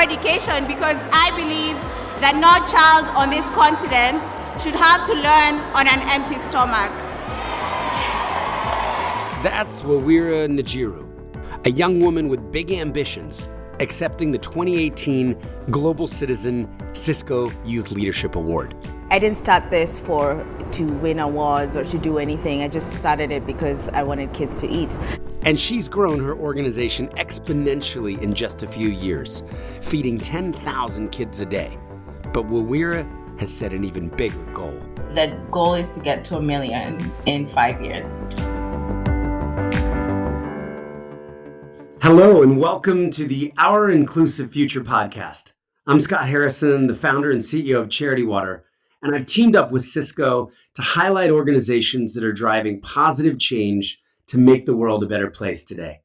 education because I believe that no child on this continent should have to learn on an empty stomach. That's Wawira Njiru, a young woman with big ambitions, accepting the 2018 Global Citizen Cisco Youth Leadership Award. I didn't start this for to win awards or to do anything. I just started it because I wanted kids to eat. And she's grown her organization exponentially in just a few years, feeding 10,000 kids a day. But Wawira has set an even bigger goal. The goal is to get to a million in five years. Hello, and welcome to the Our Inclusive Future podcast. I'm Scott Harrison, the founder and CEO of Charity Water and I've teamed up with Cisco to highlight organizations that are driving positive change to make the world a better place today.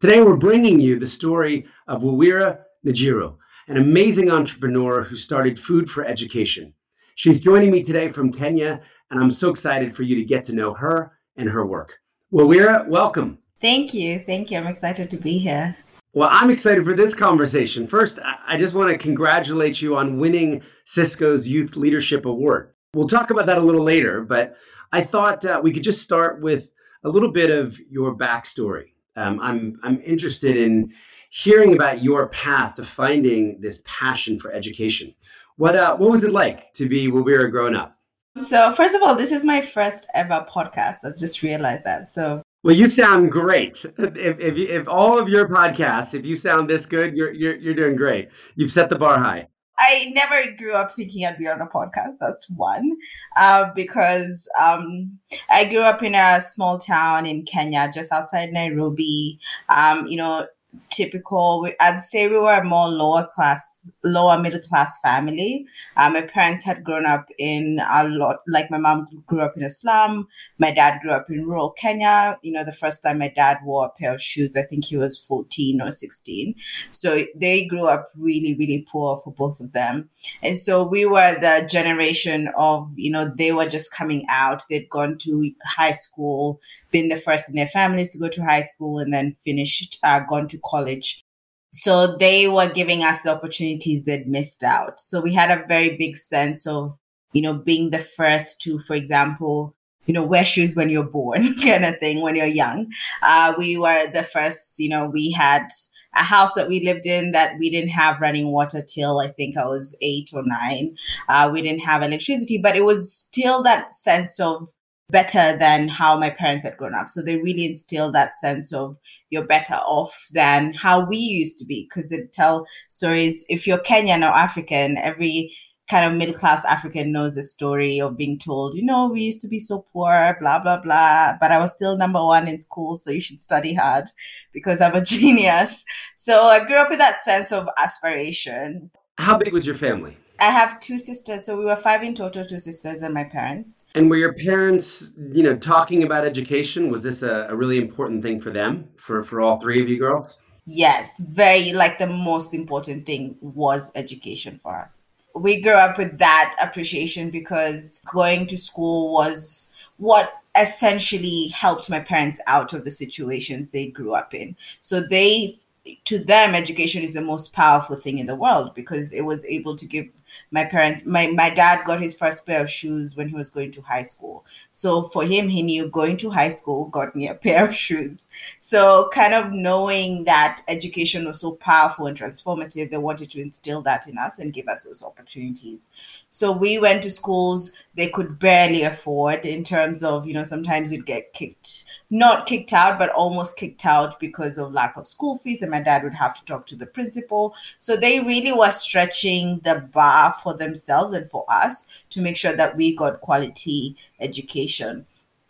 Today, we're bringing you the story of Wawira Njiru, an amazing entrepreneur who started Food for Education. She's joining me today from Kenya, and I'm so excited for you to get to know her and her work. Wawira, welcome. Thank you. Thank you. I'm excited to be here. Well, I'm excited for this conversation. First, I just want to congratulate you on winning Cisco's Youth Leadership Award. We'll talk about that a little later, but I thought uh, we could just start with a little bit of your backstory. Um, I'm, I'm interested in hearing about your path to finding this passion for education. What, uh, what was it like to be Wawira growing up? So, first of all, this is my first ever podcast. I've just realized that. So, well, you sound great. If, if, if all of your podcasts, if you sound this good, you're, you're, you're doing great. You've set the bar high. I never grew up thinking I'd be on a podcast. That's one, uh, because um, I grew up in a small town in Kenya, just outside Nairobi. Um, you know, typical. I'd say we were a more lower class, lower middle class family. Uh, my parents had grown up in a lot, like my mom grew up in a slum. My dad grew up in rural Kenya. You know, the first time my dad wore a pair of shoes, I think he was 14 or 16. So they grew up really, really poor for both of them. And so we were the generation of, you know, they were just coming out. They'd gone to high school been the first in their families to go to high school and then finished, uh, gone to college. So they were giving us the opportunities they'd missed out. So we had a very big sense of, you know, being the first to, for example, you know, wear shoes when you're born kind of thing when you're young. Uh, we were the first, you know, we had a house that we lived in that we didn't have running water till I think I was eight or nine. Uh, we didn't have electricity, but it was still that sense of better than how my parents had grown up. So they really instilled that sense of you're better off than how we used to be because they tell stories. If you're Kenyan or African, every kind of middle class African knows the story of being told, you know, we used to be so poor, blah, blah, blah, but I was still number one in school, so you should study hard because I'm a genius. So I grew up with that sense of aspiration. How big was your family? I have two sisters, so we were five in total, two sisters and my parents. And were your parents, you know, talking about education? Was this a, a really important thing for them, for, for all three of you girls? Yes, very like the most important thing was education for us. We grew up with that appreciation because going to school was what essentially helped my parents out of the situations they grew up in. So they to them education is the most powerful thing in the world because it was able to give my parents my, my dad got his first pair of shoes when he was going to high school. So for him he knew going to high school got me a pair of shoes. So kind of knowing that education was so powerful and transformative they wanted to instill that in us and give us those opportunities. So we went to schools they could barely afford in terms of you know sometimes you'd get kicked not kicked out but almost kicked out because of lack of school fees and my dad would have to talk to the principal. So they really were stretching the bar for themselves and for us to make sure that we got quality education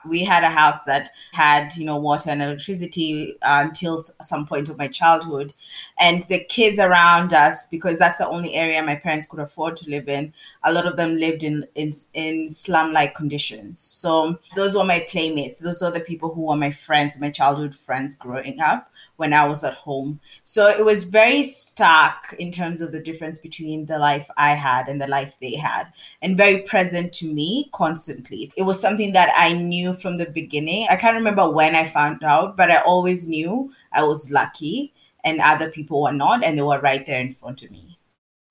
we had a house that had you know water and electricity uh, until some point of my childhood. And the kids around us because that's the only area my parents could afford to live in a lot of them lived in in, in slum like conditions. So those were my playmates. Those are the people who were my friends my childhood friends growing up when i was at home. So it was very stark in terms of the difference between the life i had and the life they had and very present to me constantly. It was something that i knew from the beginning. I can't remember when I found out, but I always knew I was lucky and other people were not, and they were right there in front of me.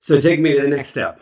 So take me to the next step.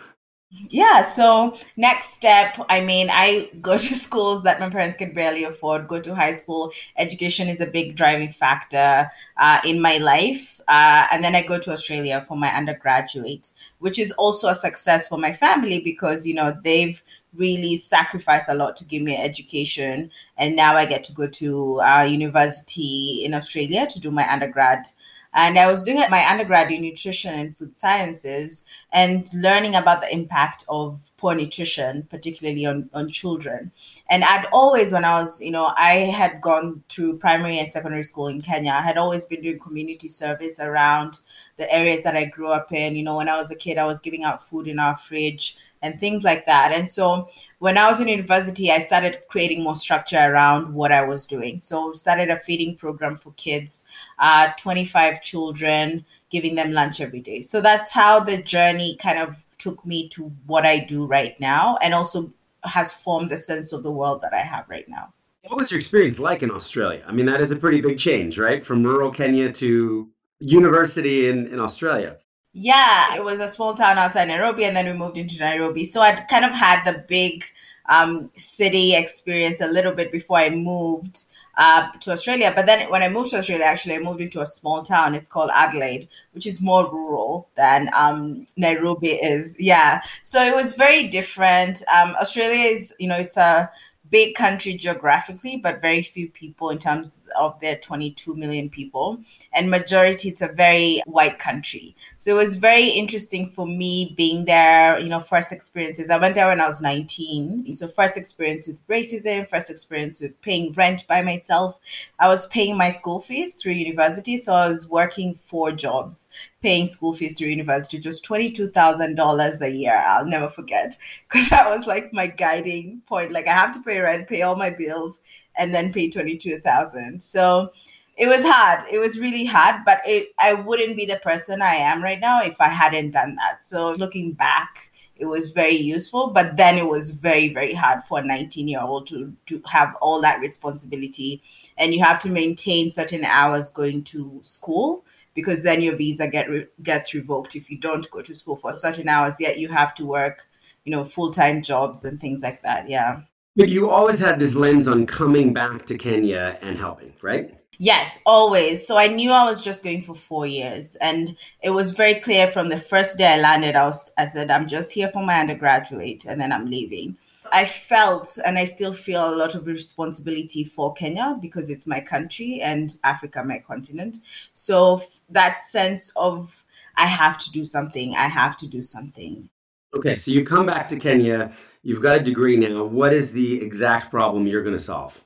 Yeah, so next step, I mean, I go to schools that my parents could barely afford, go to high school. Education is a big driving factor uh, in my life. Uh, and then I go to Australia for my undergraduate, which is also a success for my family because, you know, they've really sacrificed a lot to give me an education. And now I get to go to uh, university in Australia to do my undergrad and I was doing my undergrad in nutrition and food sciences and learning about the impact of poor nutrition, particularly on, on children. And I'd always, when I was, you know, I had gone through primary and secondary school in Kenya, I had always been doing community service around the areas that I grew up in. You know, when I was a kid, I was giving out food in our fridge and things like that. And so when I was in university, I started creating more structure around what I was doing. So started a feeding program for kids, uh, 25 children, giving them lunch every day. So that's how the journey kind of took me to what I do right now, and also has formed a sense of the world that I have right now. What was your experience like in Australia? I mean, that is a pretty big change, right? From rural Kenya to university in, in Australia. Yeah, it was a small town outside Nairobi, and then we moved into Nairobi. So I'd kind of had the big um, city experience a little bit before I moved uh, to Australia. But then when I moved to Australia, actually, I moved into a small town. It's called Adelaide, which is more rural than um, Nairobi is. Yeah. So it was very different. Um, Australia is, you know, it's a big country geographically, but very few people in terms of their 22 million people. And majority, it's a very white country. So it was very interesting for me being there, you know, first experiences. I went there when I was 19. So first experience with racism, first experience with paying rent by myself. I was paying my school fees through university. So I was working four jobs paying school fees to university, just $22,000 a year. I'll never forget because that was like my guiding point. Like I have to pay rent, pay all my bills, and then pay 22,000. So it was hard. It was really hard, but it, I wouldn't be the person I am right now if I hadn't done that. So looking back, it was very useful, but then it was very, very hard for a 19 year old to, to have all that responsibility. And you have to maintain certain hours going to school because then your visa get re- gets revoked if you don't go to school for certain hours. Yet you have to work, you know, full time jobs and things like that. Yeah. But you always had this lens on coming back to Kenya and helping, right? Yes, always. So I knew I was just going for four years, and it was very clear from the first day I landed. I was, I said, I'm just here for my undergraduate, and then I'm leaving. I felt and I still feel a lot of responsibility for Kenya because it's my country and Africa, my continent. So that sense of I have to do something, I have to do something. Okay, so you come back to Kenya, you've got a degree now. What is the exact problem you're going to solve?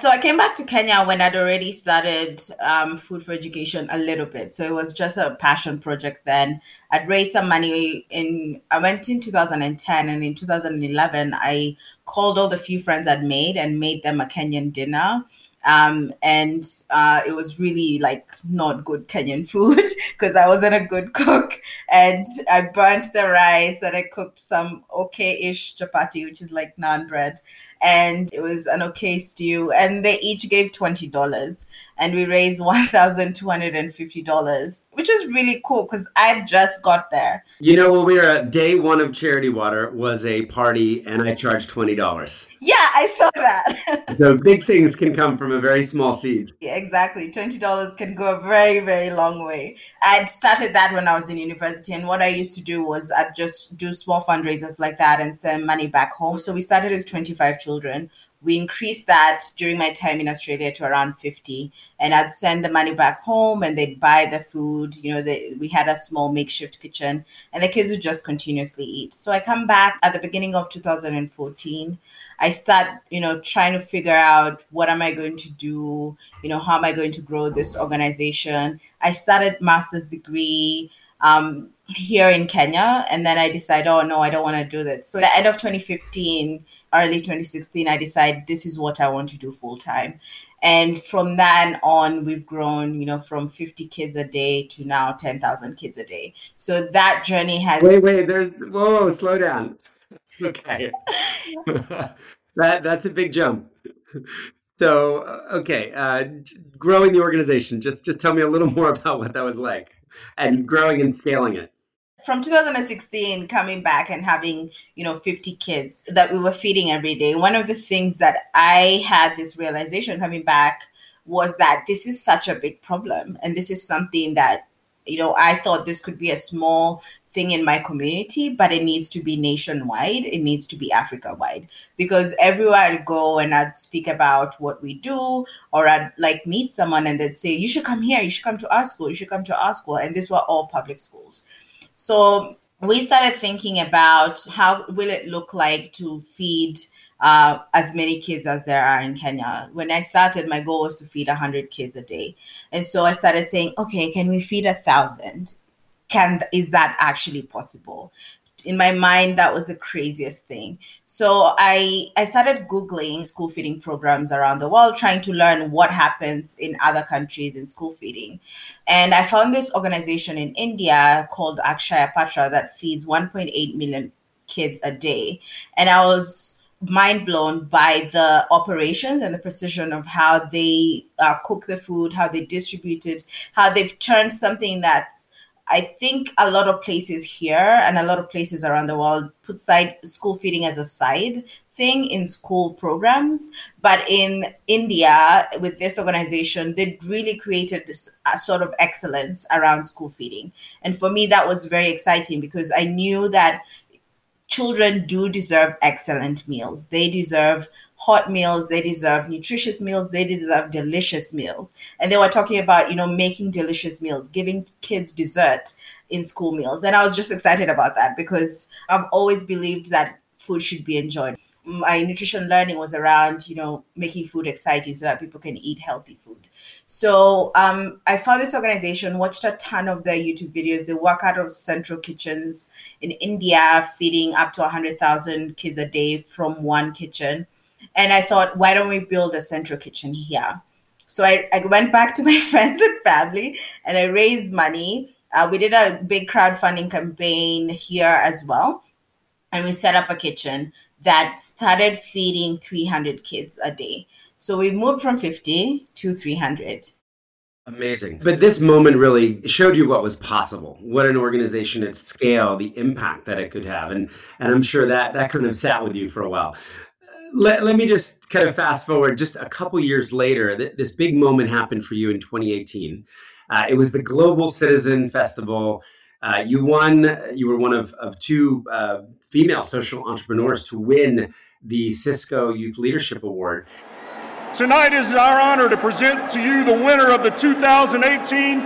So I came back to Kenya when I'd already started um, Food for Education a little bit. So it was just a passion project then. I'd raised some money in, I went in 2010 and in 2011, I called all the few friends I'd made and made them a Kenyan dinner. Um, and uh, it was really like not good Kenyan food because I wasn't a good cook. And I burnt the rice and I cooked some okay ish chapati, which is like naan bread and it was an okay stew. And they each gave $20 and we raised $1250 which is really cool because i just got there. You know when we were at day one of charity water was a party and i charged $20 yeah i saw that. So big things can come from a very small seed. Yeah, exactly. $20 can go a very very long way. I'd started that when i was in university and what i used to do was i'd just do small fundraisers like that and send money back home. So we started with 25 children we increased that during my time in Australia to around 50 and I'd send the money back home and they'd buy the food you know they, we had a small makeshift kitchen and the kids would just continuously eat. So I come back at the beginning of 2014 I start you know trying to figure out what am I going to do? You know how am I going to grow this organization? I started master's degree um, here in Kenya and then I decided oh no I don't want to do that so the end of 2015 early 2016, I decided this is what I want to do full time. And from then on, we've grown, you know, from 50 kids a day to now 10,000 kids a day. So that journey has. Wait, wait, there's, whoa, slow down. Okay. that That's a big jump. So, uh, okay, uh, growing the organization. Just just tell me a little more about what that was like, and growing and scaling it. From 2016, coming back and having you know 50 kids that we were feeding every day. One of the things that I had this realization coming back was that this is such a big problem, and this is something that you know I thought this could be a small thing in my community, but it needs to be nationwide. It needs to be Africa wide because everywhere I'd go and I'd speak about what we do, or I'd like meet someone and they'd say, You should come here, you should come to our school, you should come to our school. And these were all public schools. So we started thinking about how will it look like to feed uh, as many kids as there are in Kenya. When I started, my goal was to feed 100 kids a day. And so I started saying, okay, can we feed a thousand? can is that actually possible in my mind that was the craziest thing. So i i started googling school feeding programs around the world trying to learn what happens in other countries in school feeding. And i found this organization in india called akshaya patra that feeds 1.8 million kids a day. And i was mind blown by the operations and the precision of how they uh, cook the food how they distribute it how they've turned something that's I think a lot of places here and a lot of places around the world put side school feeding as a side thing in school programs. But in India, with this organization, they really created this sort of excellence around school feeding. And for me, that was very exciting because I knew that children do deserve excellent meals. They deserve hot meals, they deserve nutritious meals, they deserve delicious meals. And they were talking about, you know, making delicious meals, giving kids dessert in school meals. And I was just excited about that because I've always believed that food should be enjoyed. My nutrition learning was around, you know, making food exciting so that people can eat healthy food. So um, I found this organization, watched a ton of their YouTube videos. They work out of central kitchens in India, feeding up to 100,000 kids a day from one kitchen. And I thought, why don't we build a central kitchen here? So I, I went back to my friends and family and I raised money. Uh, we did a big crowdfunding campaign here as well. And we set up a kitchen that started feeding 300 kids a day. So we moved from 50 to 300. Amazing. But this moment really showed you what was possible, what an organization at scale, the impact that it could have. And, and I'm sure that that kind of sat with you for a while let, let me just kind of fast forward just a couple years later. Th- this big moment happened for you in 2018. Uh, it was the Global Citizen Festival. Uh, you won, you were one of, of two uh, female social entrepreneurs to win the Cisco Youth Leadership Award. Tonight is our honor to present to you the winner of the 2018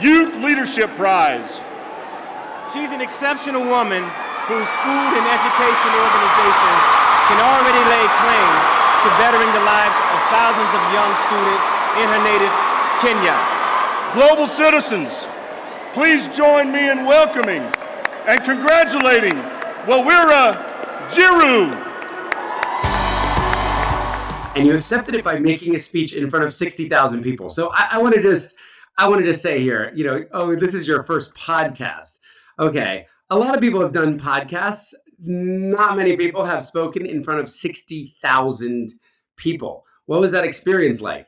Youth Leadership Prize. She's an exceptional woman whose food and education organization can already lay claim to bettering the lives of thousands of young students in her native Kenya. Global citizens, please join me in welcoming and congratulating Wawira Njiru. And you accepted it by making a speech in front of 60,000 people. So I, I want to just, I wanted to say here, you know, oh, this is your first podcast. Okay. A lot of people have done podcasts not many people have spoken in front of 60,000 people. What was that experience like?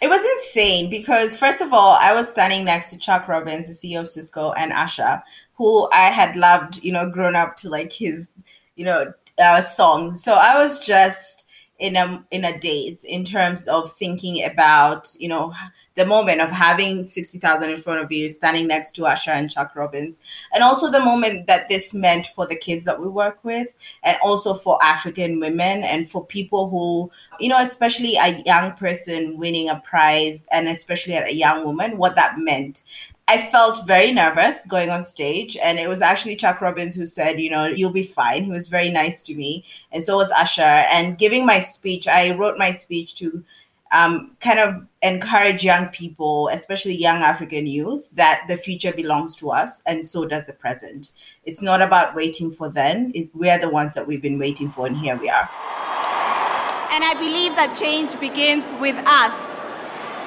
It was insane because, first of all, I was standing next to Chuck Robbins, the CEO of Cisco, and Usher, who I had loved, you know, grown up to like his, you know, uh, songs. So I was just in a in a daze in terms of thinking about you know the moment of having 60,000 in front of you standing next to Usher and Chuck Robbins and also the moment that this meant for the kids that we work with and also for African women and for people who you know especially a young person winning a prize and especially a young woman what that meant I felt very nervous going on stage, and it was actually Chuck Robbins who said, "You know, you'll be fine." He was very nice to me, and so was Usher. And giving my speech, I wrote my speech to um, kind of encourage young people, especially young African youth, that the future belongs to us, and so does the present. It's not about waiting for then; it, we are the ones that we've been waiting for, and here we are. And I believe that change begins with us.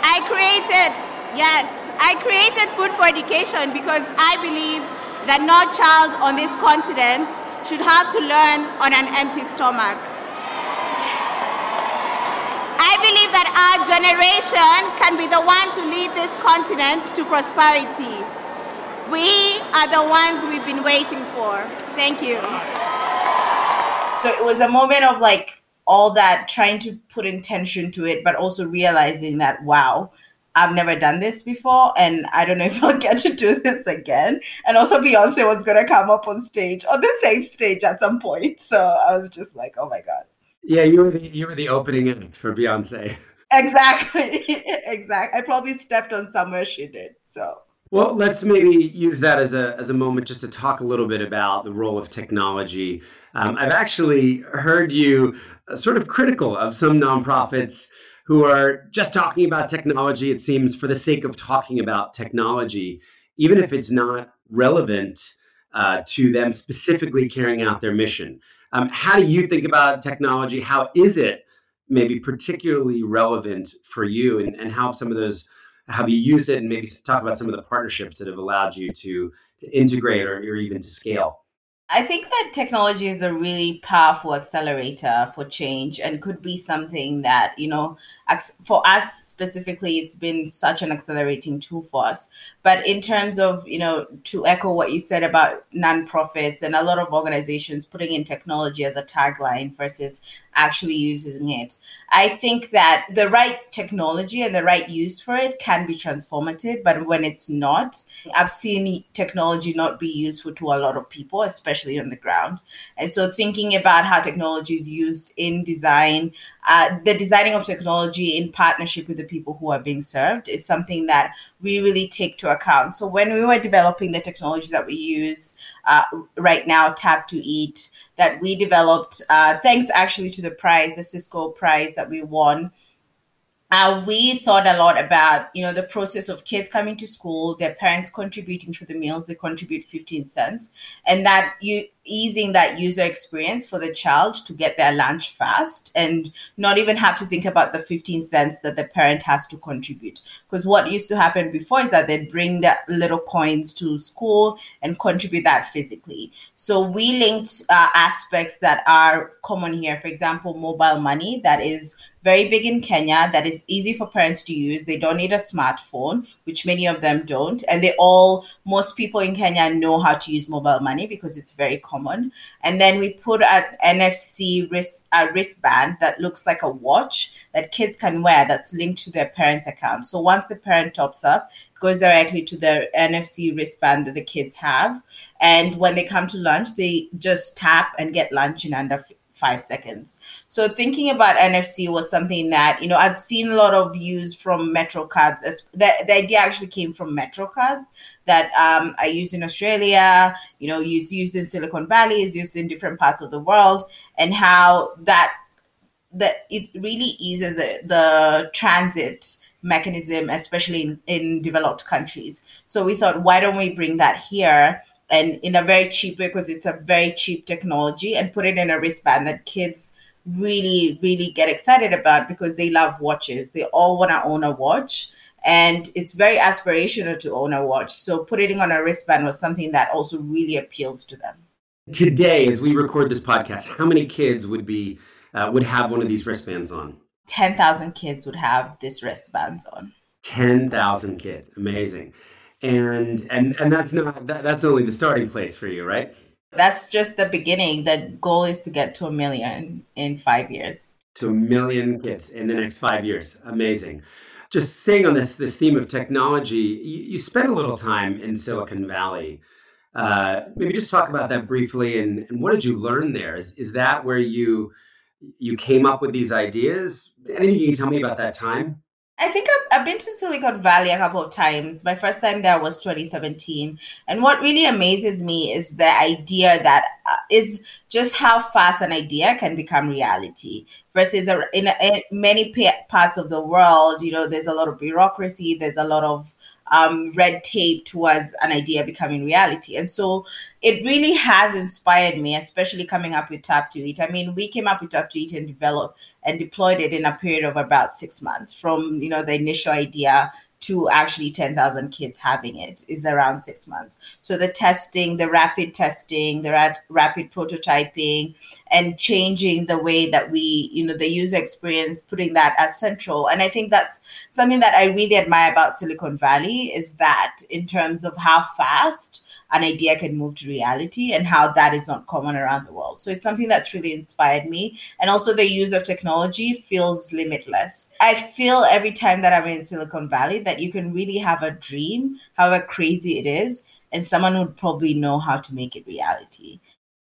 I created, yes. I created Food for Education because I believe that no child on this continent should have to learn on an empty stomach. I believe that our generation can be the one to lead this continent to prosperity. We are the ones we've been waiting for. Thank you. So it was a moment of like all that trying to put intention to it, but also realizing that, wow, I've never done this before, and I don't know if I'll get to do this again. And also, Beyonce was gonna come up on stage on the same stage at some point, so I was just like, "Oh my god!" Yeah, you were the you were the opening act for Beyonce. Exactly, exactly. I probably stepped on somewhere she did. So. Well, let's maybe use that as a as a moment just to talk a little bit about the role of technology. Um, I've actually heard you uh, sort of critical of some nonprofits who are just talking about technology. It seems for the sake of talking about technology, even if it's not relevant uh, to them specifically carrying out their mission. Um, how do you think about technology? How is it maybe particularly relevant for you, and, and how some of those have you used it, and maybe talk about some of the partnerships that have allowed you to, integrate or, or even to scale? I think that technology is a really powerful accelerator for change and could be something that, you know, for us specifically, it's been such an accelerating tool for us. But in terms of, you know, to echo what you said about nonprofits and a lot of organizations putting in technology as a tagline versus actually using it, I think that the right technology and the right use for it can be transformative. But when it's not, I've seen technology not be useful to a lot of people, especially on the ground. And so thinking about how technology is used in design, uh, the designing of technology in partnership with the people who are being served is something that we really take to account. So when we were developing the technology that we use uh, right now, Tap to Eat, that we developed, uh, thanks actually to the prize, the Cisco prize that we won uh, we thought a lot about you know the process of kids coming to school their parents contributing for the meals they contribute 15 cents and that you easing that user experience for the child to get their lunch fast and not even have to think about the 15 cents that the parent has to contribute. Because what used to happen before is that they'd bring the little coins to school and contribute that physically. So we linked uh, aspects that are common here. For example mobile money that is very big in Kenya that is easy for parents to use. They don't need a smartphone, which many of them don't. And they all, most people in Kenya know how to use mobile money because it's very common. And then we put an NFC wrist, a wristband that looks like a watch that kids can wear that's linked to their parents' account. So once the parent tops up, it goes directly to the NFC wristband that the kids have. And when they come to lunch, they just tap and get lunch in under five seconds. So thinking about NFC was something that, you know, I'd seen a lot of use from Metro cards. As the, the idea actually came from Metro cards that um, I use in Australia, you know, used used in Silicon Valley, is used in different parts of the world, and how that that it really eases the transit mechanism, especially in, in developed countries. So we thought, why don't we bring that here? And in a very cheap way because it's a very cheap technology and put it in a wristband that kids really really get excited about because they love watches. They all want to own a watch and it's very aspirational to own a watch. So putting it on a wristband was something that also really appeals to them. Today as we record this podcast how many kids would be uh, would have one of these wristbands on? 10,000 kids would have this wristbands on. 10,000 kids amazing and and and that's not that, that's only the starting place for you right? That's just the beginning. The goal is to get to a million in five years. To a million kids in the next five years. Amazing. Just staying on this this theme of technology you, you spent a little time in silicon valley. Uh, maybe just talk about that briefly and, and what did you learn there? Is, is that where you you came up with these ideas? Anything you can tell me about that time I think I've, I've, been to Silicon Valley a couple of times. My first time there was 2017. And what really amazes me is the idea that uh, is just how fast an idea can become reality versus in, in many parts of the world, you know, there's a lot of bureaucracy, there's a lot of um, red tape towards an idea becoming reality. And so it really has inspired me, especially coming up with Tap to Eat. I mean, we came up with Tap to Eat and developed and deployed it in a period of about six months from, you know, the initial idea to actually 10,000 kids having it is around six months. So the testing, the rapid testing, the rapid prototyping, and changing the way that we, you know, the user experience, putting that as central. And I think that's something that I really admire about Silicon Valley is that in terms of how fast an idea can move to reality and how that is not common around the world. So it's something that's really inspired me. And also the use of technology feels limitless. I feel every time that I'm in Silicon Valley that you can really have a dream, however crazy it is, and someone would probably know how to make it reality.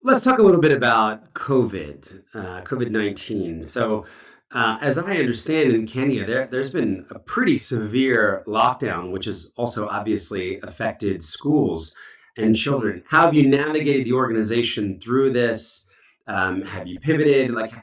Let's talk a little bit about COVID, uh, COVID 19. So, uh, as I understand in Kenya, there, there's been a pretty severe lockdown, which has also obviously affected schools and children. How have you navigated the organization through this? Um, have you pivoted? Like,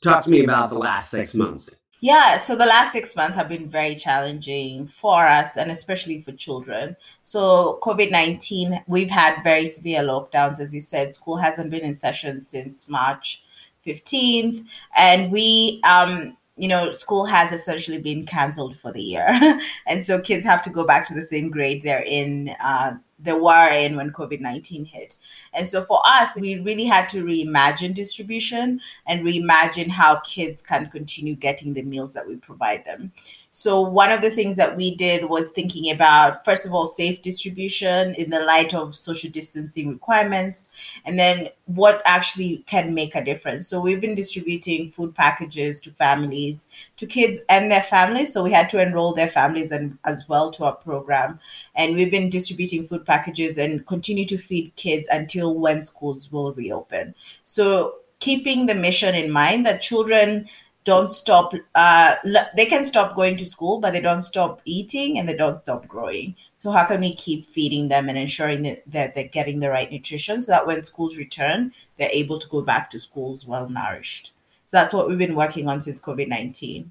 talk to me about the last six months. Yeah, so the last six months have been very challenging for us and especially for children. So, COVID 19, we've had very severe lockdowns. As you said, school hasn't been in session since March 15th. And we, um, you know, school has essentially been canceled for the year. and so kids have to go back to the same grade they're in uh, they were in when COVID 19 hit. And so for us, we really had to reimagine distribution and reimagine how kids can continue getting the meals that we provide them. So, one of the things that we did was thinking about, first of all, safe distribution in the light of social distancing requirements, and then what actually can make a difference. So, we've been distributing food packages to families, to kids and their families. So, we had to enroll their families and, as well to our program. And we've been distributing food packages and continue to feed kids until when schools will reopen. So, keeping the mission in mind that children don't stop uh, they can stop going to school but they don't stop eating and they don't stop growing. So how can we keep feeding them and ensuring that, they're getting the right nutrition so that when schools return they're able to go back to schools well nourished? So that's what we've been working on since covid-19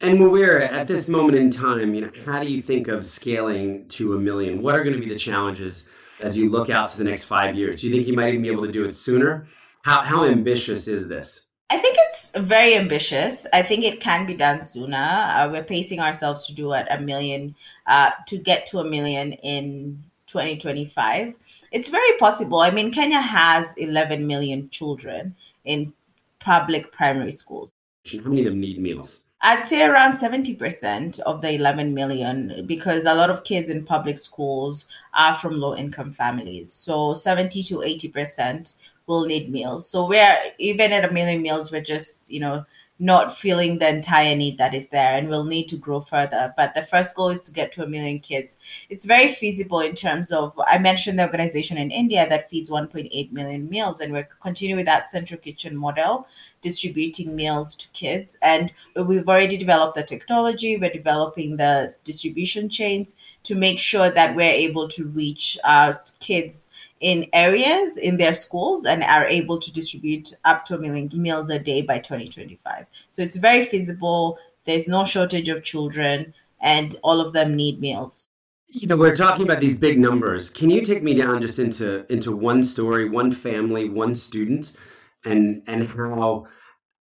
and we're at this moment in time you know how do you think of scaling to a million? What are going to be the challenges as you look out to the next five years? Do you think you might even be able to do it sooner? How, how ambitious is this I think it's very ambitious. I think it can be done sooner. Uh, we're pacing ourselves to do at a million, uh, to get to a million in 2025. It's very possible. I mean, Kenya has 11 million children in public primary schools. How many of them need meals? I'd say around 70% of the 11 million because a lot of kids in public schools are from low income families. So 70 to 80% will need meals. So we're even at a million meals, we're just, you know, not feeling the entire need that is there and we'll need to grow further. But the first goal is to get to a million kids. It's very feasible in terms of, I mentioned the organization in India that feeds 1.8 million meals, and we're continuing with that central kitchen model, distributing meals to kids. And we've already developed the technology, we're developing the distribution chains to make sure that we're able to reach uh, kids in areas in their schools and are able to distribute up to a million meals a day by 2025. So it's very feasible. There's no shortage of children, and all of them need meals. You know, we're talking about these big numbers. Can you take me down just into into one story, one family, one student, and and how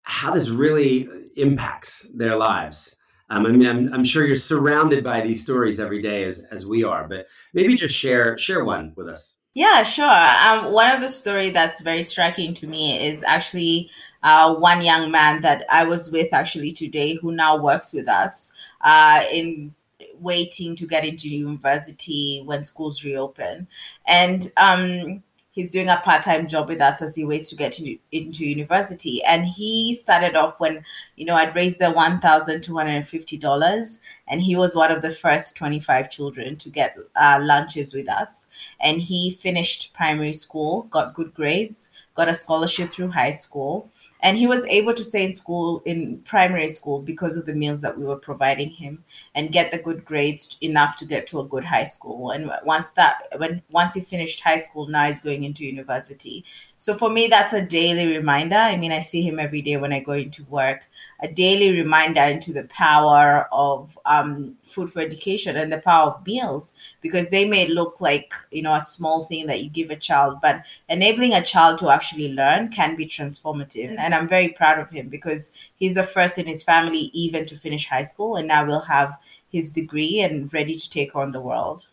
how this really impacts their lives? Um, I mean, I'm, I'm sure you're surrounded by these stories every day as, as we are, but maybe just share share one with us. Yeah, sure. Um, one of the story that's very striking to me is actually uh, one young man that I was with actually today, who now works with us uh, in waiting to get into university when schools reopen, and um, he's doing a part-time job with us as he waits to get into, into university. And he started off when you know i'd raised the $1250 and he was one of the first 25 children to get uh, lunches with us. And he finished primary school got good grades got a scholarship through high school and he was able to stay in school in primary school because of the meals that we were providing him and get the good grades enough to get to a good high school. And once that when once he finished high school now he's going into university so for me that's a daily reminder. I mean i see him every day when i go into work. A daily reminder into the power of um, food for education and the power of meals because they may look like you know a small thing that you give a child but enabling a child to actually learn can be transformative. And i'm very proud of him because he's the first in his family even to finish high school and now will have his degree and ready to take on the world.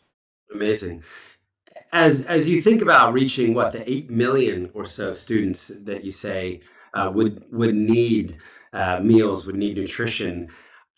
Amazing as as you think about reaching what the eight million or so students that you say uh, would would need uh, meals, would need nutrition.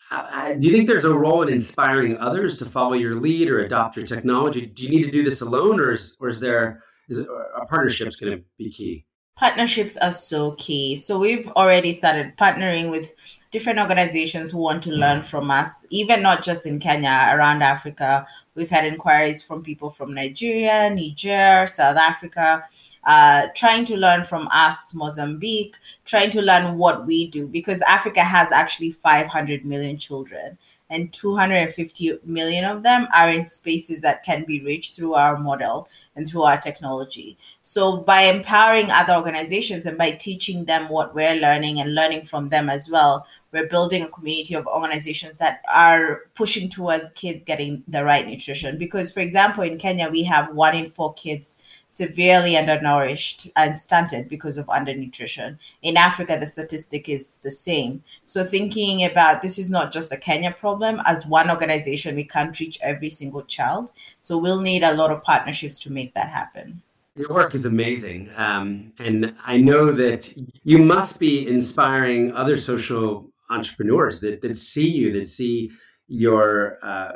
Uh, do you think there's a role in inspiring others to follow your lead or adopt your technology? Do you need to do this alone, or is or is there is are partnerships going to be key? Partnerships are so key. So we've already started partnering with different organizations who want to learn from us, even not just in Kenya, around Africa. We've had inquiries from people from Nigeria, Niger, South Africa, uh, trying to learn from us, Mozambique, trying to learn what we do, because Africa has actually 500 million children and 250 million of them are in spaces that can be reached through our model and through our technology. So, by empowering other organizations and by teaching them what we're learning and learning from them as well, we're building a community of organizations that are pushing towards kids getting the right nutrition. Because, for example, in Kenya, we have one in four kids severely undernourished and stunted because of undernutrition. In Africa, the statistic is the same. So, thinking about this is not just a Kenya problem, as one organization, we can't reach every single child. So, we'll need a lot of partnerships to make that happen. Your work is amazing. Um, and I know that you must be inspiring other social entrepreneurs that, that see you, that see your uh,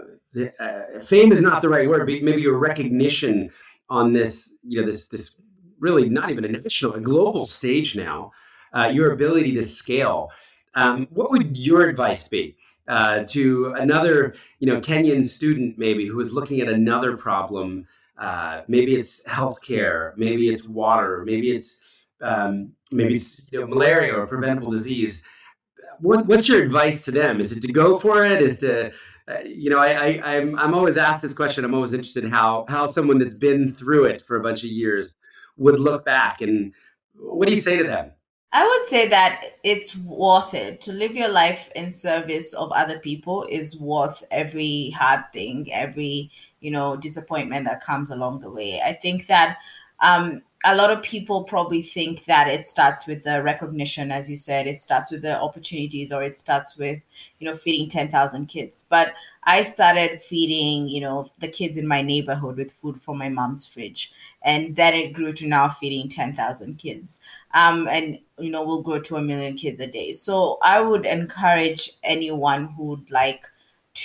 uh, fame is not the right word, but maybe your recognition on this, you know, this this really not even a national, a global stage now. Uh, your ability to scale. Um, what would your advice be uh, to another, you know, Kenyan student maybe who is looking at another problem? Uh, maybe it's healthcare, maybe it's water, maybe it's um, maybe it's you know, malaria or preventable disease what, what's your advice to them? Is it to go for it? Is to uh, you know, I, I I'm I'm always asked this question. I'm always interested in how how someone that's been through it for a bunch of years would look back. And what do you say to them? I would say that it's worth it to live your life in service of other people is worth every hard thing, every you know disappointment that comes along the way. I think that um, a lot of people probably think that it starts with the recognition, as you said, it starts with the opportunities, or it starts with, you know, feeding 10,000 kids. But I started feeding, you know, the kids in my neighborhood with food from my mom's fridge. And then it grew to now feeding 10,000 kids. Um, and, you know, we'll grow to a million kids a day. So I would encourage anyone who'd like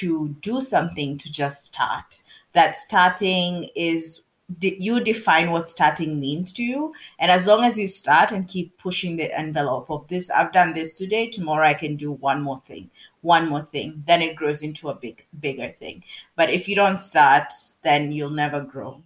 to do something to just start. That starting is you define what starting means to you. And as long as you start and keep pushing the envelope of this i've done this today tomorrow i can do one more thing one more thing. Then it grows into a big bigger thing. But if you don't start then you'll never grow.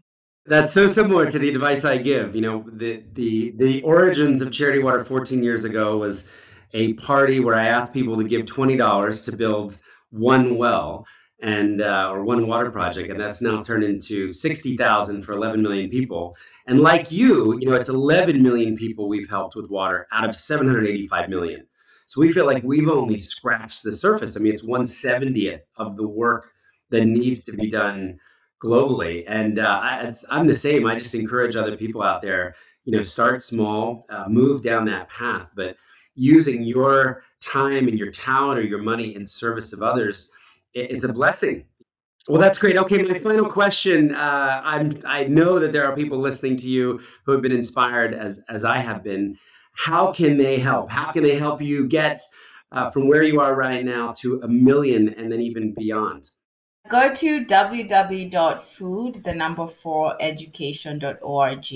That's so similar to the advice i give. You know the the the origins of charity water 14 years ago was a party where i asked people to give $20 to build one well and uh, or one water project, and that's now turned into sixty thousand for eleven million people. And like you, you know, it's eleven million people we've helped with water out of seven hundred eighty-five million. So we feel like we've only scratched the surface. I mean, it's one seventieth of the work that needs to be done globally. And uh, I, am the same. I just encourage other people out there, you know, start small, uh, move down that path, but using your time and your talent or your money in service of others it's a blessing. Well, that's great. Okay, my final question. Uh, I'm I know that there are people listening to you who have been inspired as as I have been. How can they help? How can they help you get uh, from where you are right now to a million and then even beyond? Go to www.food, the number four education.org.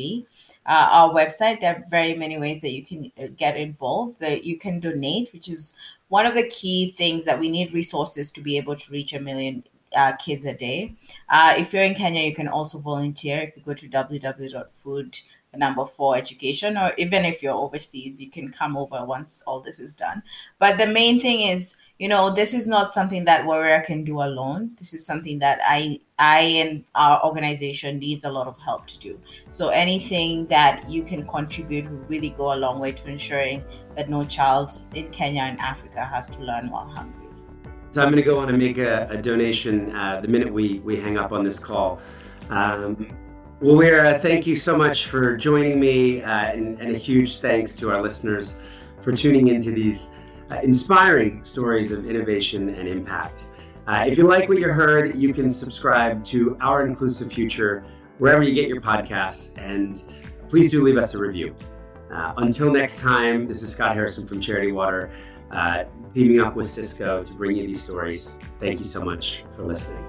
Uh, our website, there are very many ways that you can uh, get involved. That you can donate, which is one of the key things that we need resources to be able to reach a million uh, kids a day. Uh, if you're in Kenya, you can also volunteer. If you go to www.food, number four education, or even if you're overseas, you can come over once all this is done. But the main thing is you know, this is not something that Wawira can do alone. This is something that I I and our organization needs a lot of help to do. So anything that you can contribute will really go a long way to ensuring that no child in Kenya and Africa has to learn while hungry. So I'm going to go on and make a, a donation uh, the minute we we hang up on this call. Um, well, Wira, thank you so much for joining me, uh, and, and a huge thanks to our listeners for tuning into these uh, inspiring stories of innovation and impact. Uh, if you like what you heard, you can subscribe to Our Inclusive Future wherever you get your podcasts, and please do leave us a review. Uh, until next time, this is Scott Harrison from Charity Water, uh, teaming up with Cisco to bring you these stories. Thank you so much for listening.